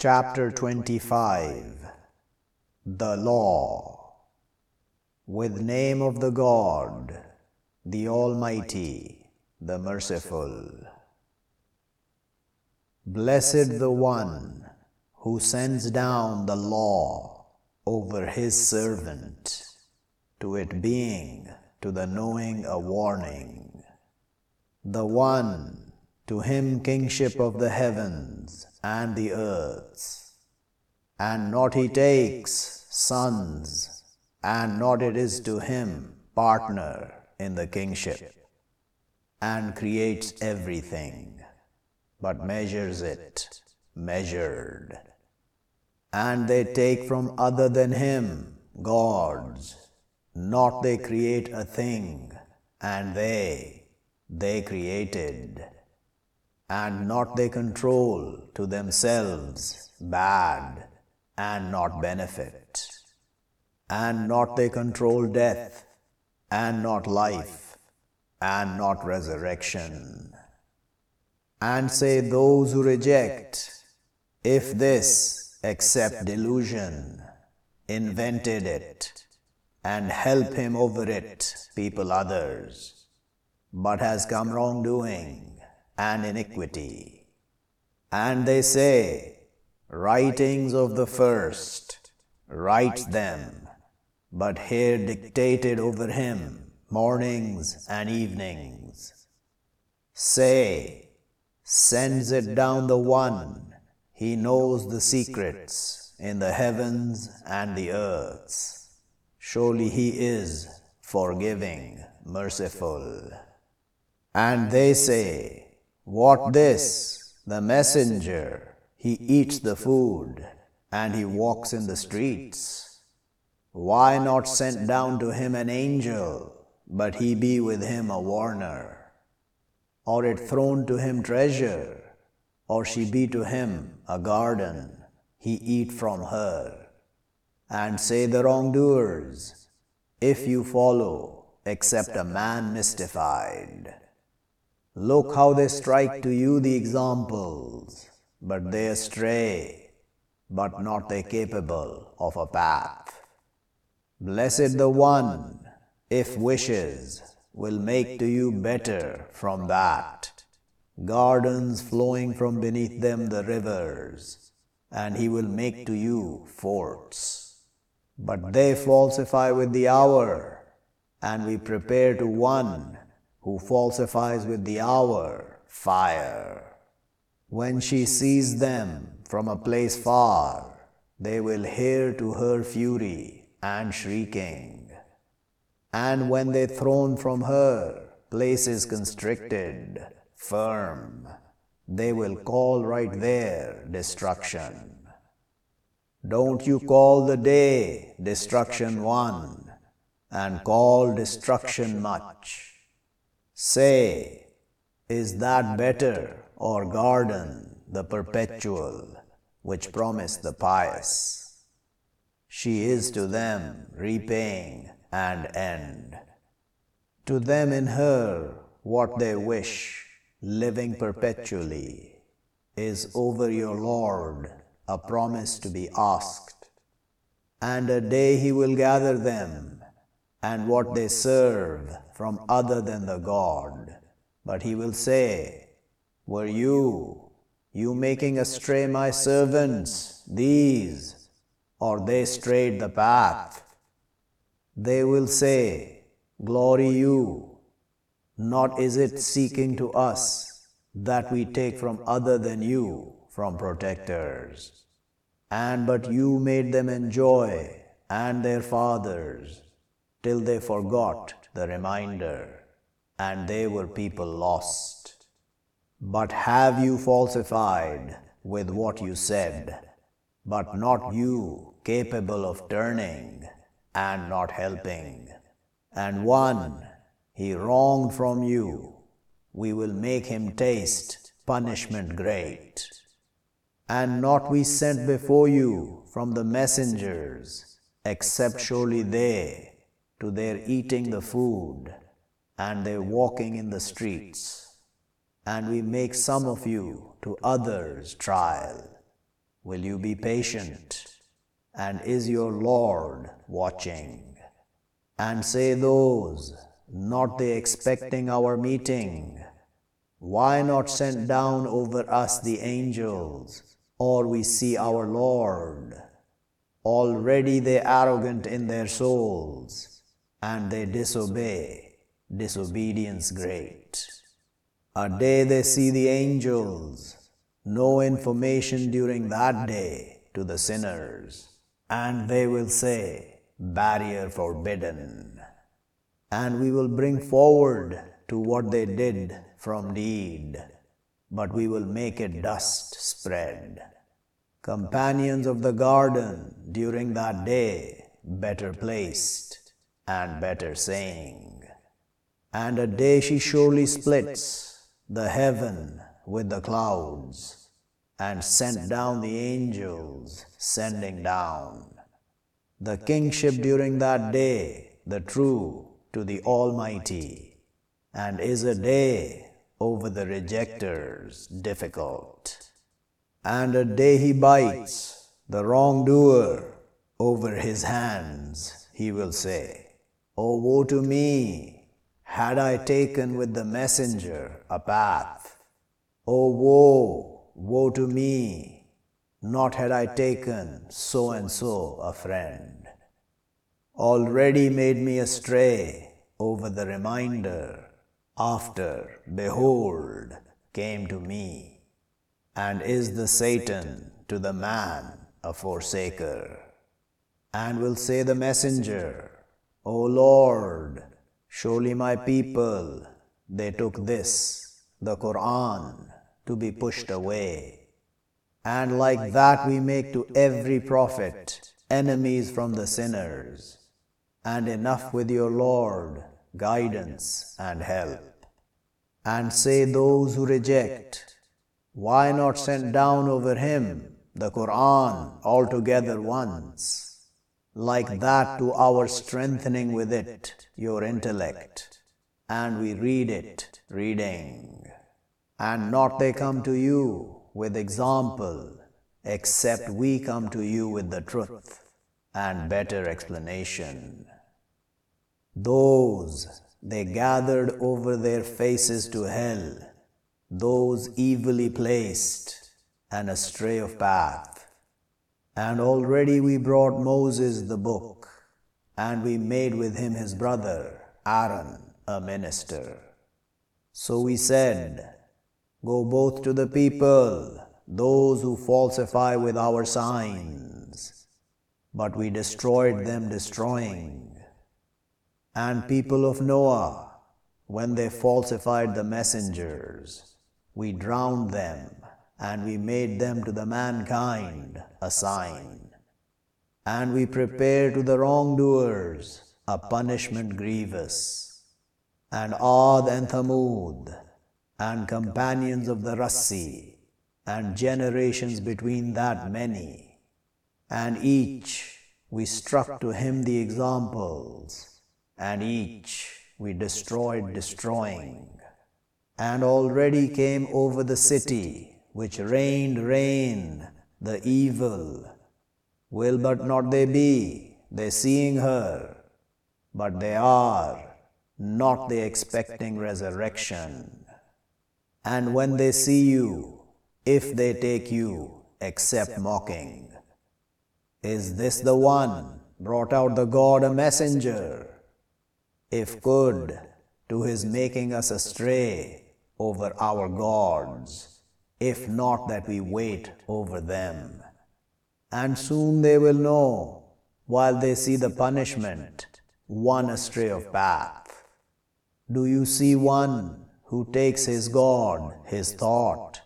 Chapter 25 The Law With name of the God, the Almighty, the Merciful. Blessed the one who sends down the law over his servant, to it being to the knowing a warning. The one to him kingship of the heavens and the earths, and not he takes sons, and not it is to him partner in the kingship, and creates everything, but measures it measured. And they take from other than him gods, not they create a thing, and they, they created and not they control to themselves bad and not benefit, and not they control death and not life and not resurrection. And say those who reject, if this accept delusion, invented it, and help him over it, people others, but has come wrongdoing and iniquity. And they say, Writings of the first, write them, but here dictated over him mornings and evenings. Say, sends it down the one, he knows the secrets in the heavens and the earths. Surely he is forgiving, merciful. And they say, what this? The messenger. He eats the food and he walks in the streets. Why not sent down to him an angel, but he be with him a warner? Or it thrown to him treasure, or she be to him a garden, he eat from her. And say the wrongdoers, if you follow, except a man mystified. Look how they strike to you the examples, but they astray, but not they capable of a path. Blessed the one, if wishes, will make to you better from that. Gardens flowing from beneath them the rivers, and he will make to you forts. But they falsify with the hour, and we prepare to one who falsifies with the hour, fire. When she sees them from a place far, they will hear to her fury and shrieking. And when they thrown from her places constricted, firm, they will call right there destruction. Don't you call the day destruction one, and call destruction much. Say, is that better or garden the perpetual which promised the pious? She is to them repaying and end. To them in her what they wish, living perpetually, is over your Lord a promise to be asked. And a day he will gather them and what they serve from other than the God. But he will say, Were you, you making astray my servants, these, or they strayed the path? They will say, Glory you, not is it seeking to us that we take from other than you, from protectors. And but you made them enjoy, and their fathers, till they forgot the reminder, and they were people lost. But have you falsified with what you said, but not you capable of turning and not helping? And one he wronged from you, we will make him taste punishment great. And not we sent before you from the messengers, except surely they to their eating the food and their walking in the streets. And we make some of you to others trial. will you be patient? And is your Lord watching? And say those, not they expecting our meeting, why not send down over us the angels, or we see our Lord? Already they arrogant in their souls, and they disobey, disobedience great. A day they see the angels, no information during that day to the sinners, and they will say, Barrier forbidden. And we will bring forward to what they did from deed, but we will make it dust spread. Companions of the garden during that day, better placed and better saying. And a day she surely splits the heaven with the clouds, and sent down the angels, sending down the kingship during that day, the true to the Almighty, and is a day over the rejectors difficult. And a day he bites the wrongdoer over his hands, he will say, Oh, woe to me! Had I taken with the messenger a path, Oh, woe, woe to me! Not had I taken so and so a friend. Already made me astray over the reminder after, behold, came to me, and is the Satan to the man a forsaker. And will say the messenger, O Lord, surely my people, they took this, the Quran, to be pushed away. And like that we make to every prophet enemies from the sinners. And enough with your Lord, guidance and help and say those who reject, why not send down over him the Quran altogether once, like that to our strengthening with it your intellect, and we read it reading, and not they come to you with example, except we come to you with the truth and better explanation. Those they gathered over their faces to hell, those evilly placed and astray of path. And already we brought Moses the book, and we made with him his brother, Aaron, a minister. So we said, Go both to the people, those who falsify with our signs. But we destroyed them, destroying and people of Noah, when they falsified the messengers, we drowned them, and we made them to the mankind a sign. And we prepared to the wrongdoers a punishment grievous. And Ad and Thamud, and companions of the Rassi, and generations between that many, and each we struck to him the examples and each we destroyed, destroying. And already came over the city, which reigned, reign, the evil. Will but not they be, they seeing her, but they are, not they expecting resurrection. And when they see you, if they take you, accept mocking. Is this the one brought out the God a messenger? if good, to his making us astray over our gods, if not that we wait over them. And soon they will know, while they see the punishment, one astray of path. Do you see one who takes his God, his thought?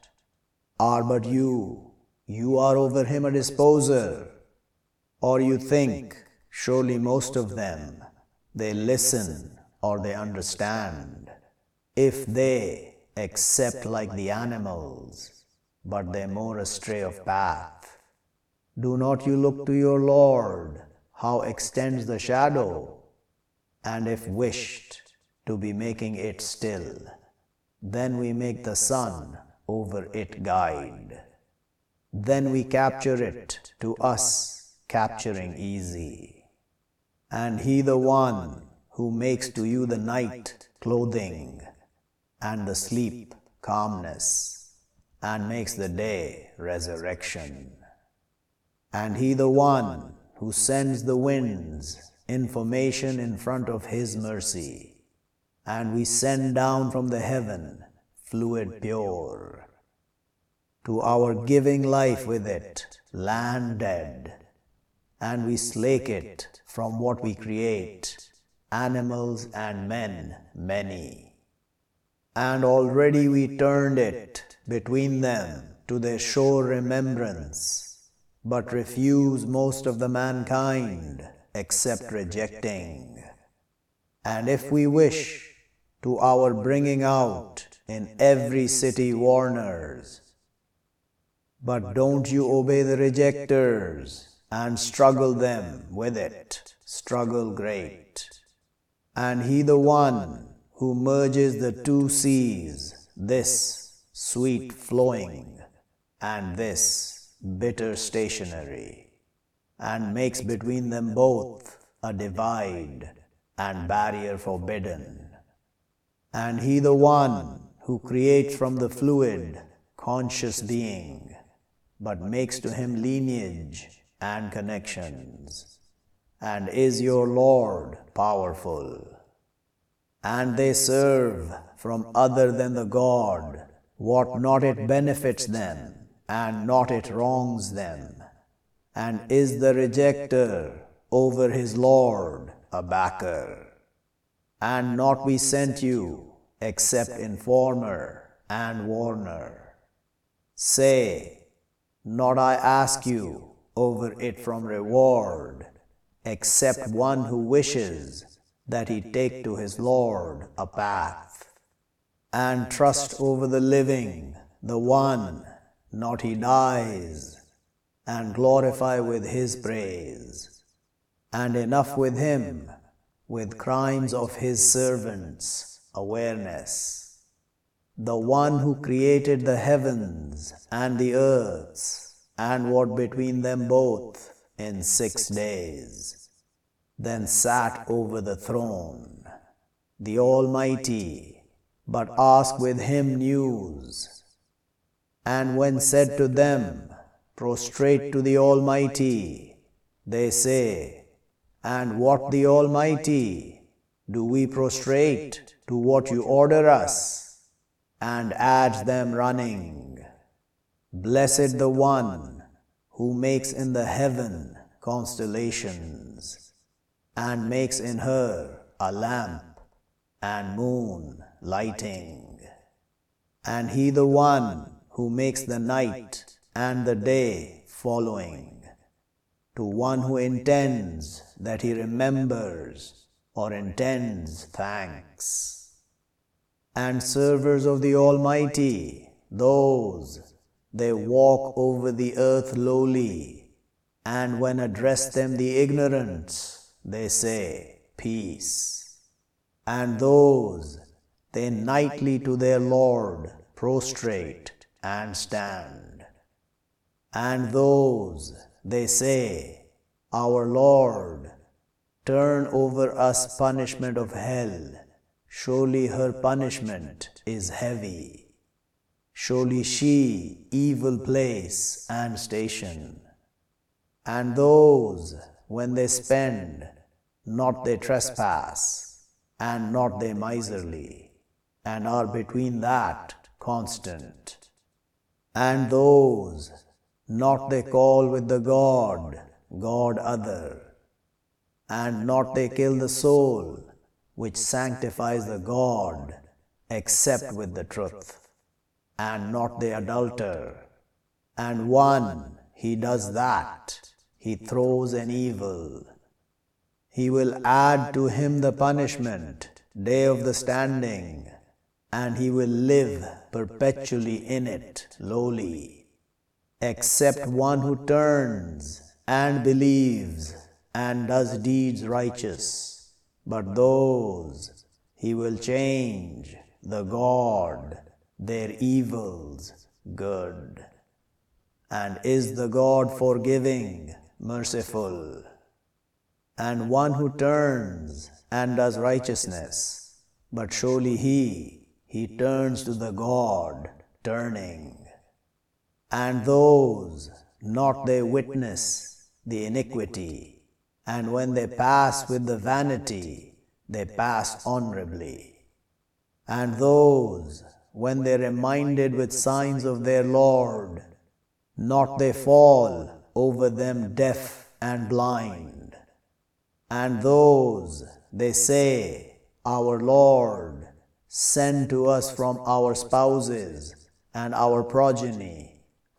Are but you, you are over him a disposer? Or you think, surely most of them, they listen or they understand. If they accept like the animals, but they're more astray of path. Do not you look to your Lord, how extends the shadow, and if wished to be making it still, then we make the sun over it guide. then we capture it to us, capturing easy. And He the one who makes to you the night clothing, and the sleep calmness, and makes the day resurrection. And He the one who sends the winds information in front of His mercy, and we send down from the heaven fluid pure to our giving life with it, land dead, and we slake it from what we create, animals and men many. And already we turned it between them to their sure remembrance, but refuse most of the mankind except rejecting. And if we wish to our bringing out in every city warners, but don't you obey the rejectors and struggle them with it, struggle great. And he the one who merges the two seas, this sweet flowing and this bitter stationary, and makes between them both a divide and barrier forbidden. And he the one who creates from the fluid conscious being but makes to him lineage and connections, and is your Lord powerful. And they serve from other than the God what not it benefits them, and not it wrongs them, and is the rejecter over his Lord a backer. And not we sent you except informer and warner. Say, not I ask you over it from reward, except one who wishes that he take to his Lord a path, and trust over the living, the one, not he dies, and glorify with his praise, and enough with him, with crimes of his servants, awareness. the one who created the heavens and the earths and what between them both in six days, then sat over the throne, the Almighty, but ask with him news. And when said to them, Prostrate to the Almighty, they say, And what the Almighty? Do we prostrate to what you order us? and adds them running. Blessed the one who makes in the heaven constellations, and makes in her a lamp and moon lighting. And he the one who makes the night and the day following, to one who intends that he remembers or intends thanks and servers of the Almighty, those they walk over the earth lowly, and when address them the ignorant, they say, Peace. And those they nightly to their Lord prostrate and stand. And those they say, Our Lord, turn over us punishment of hell Surely her punishment is heavy. Surely she evil place and station. And those, when they spend, not they trespass, and not they miserly, and are between that constant. And those, not they call with the God, God other, and not they kill the soul, which sanctifies the God except with the truth, and not the adulterer. And one, he does that, he throws an evil. He will add to him the punishment, day of the standing, and he will live perpetually in it, lowly, except one who turns and believes and does deeds righteous but those he will change, the God, their evils good. and is the God forgiving, merciful, and one who turns and does righteousness, but surely he, he turns to the God turning. And those, not they witness the iniquity, and when they pass with the vanity, they pass honorably. And those, when they reminded with signs of their Lord, not they fall over them deaf and blind. And those, they say, Our Lord, send to us from our spouses and our progeny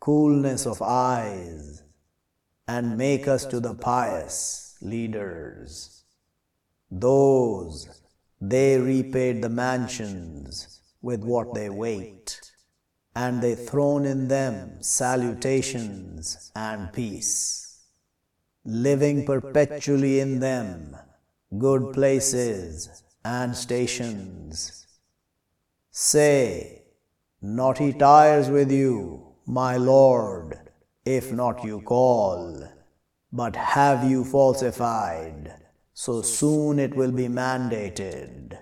coolness of eyes, and make us to the pious leaders. Those, they repaid the mansions with what they wait and they thrown in them salutations and peace, living perpetually in them good places and stations. Say, not he tires with you, my Lord, if not you call, but have you falsified, so soon it will be mandated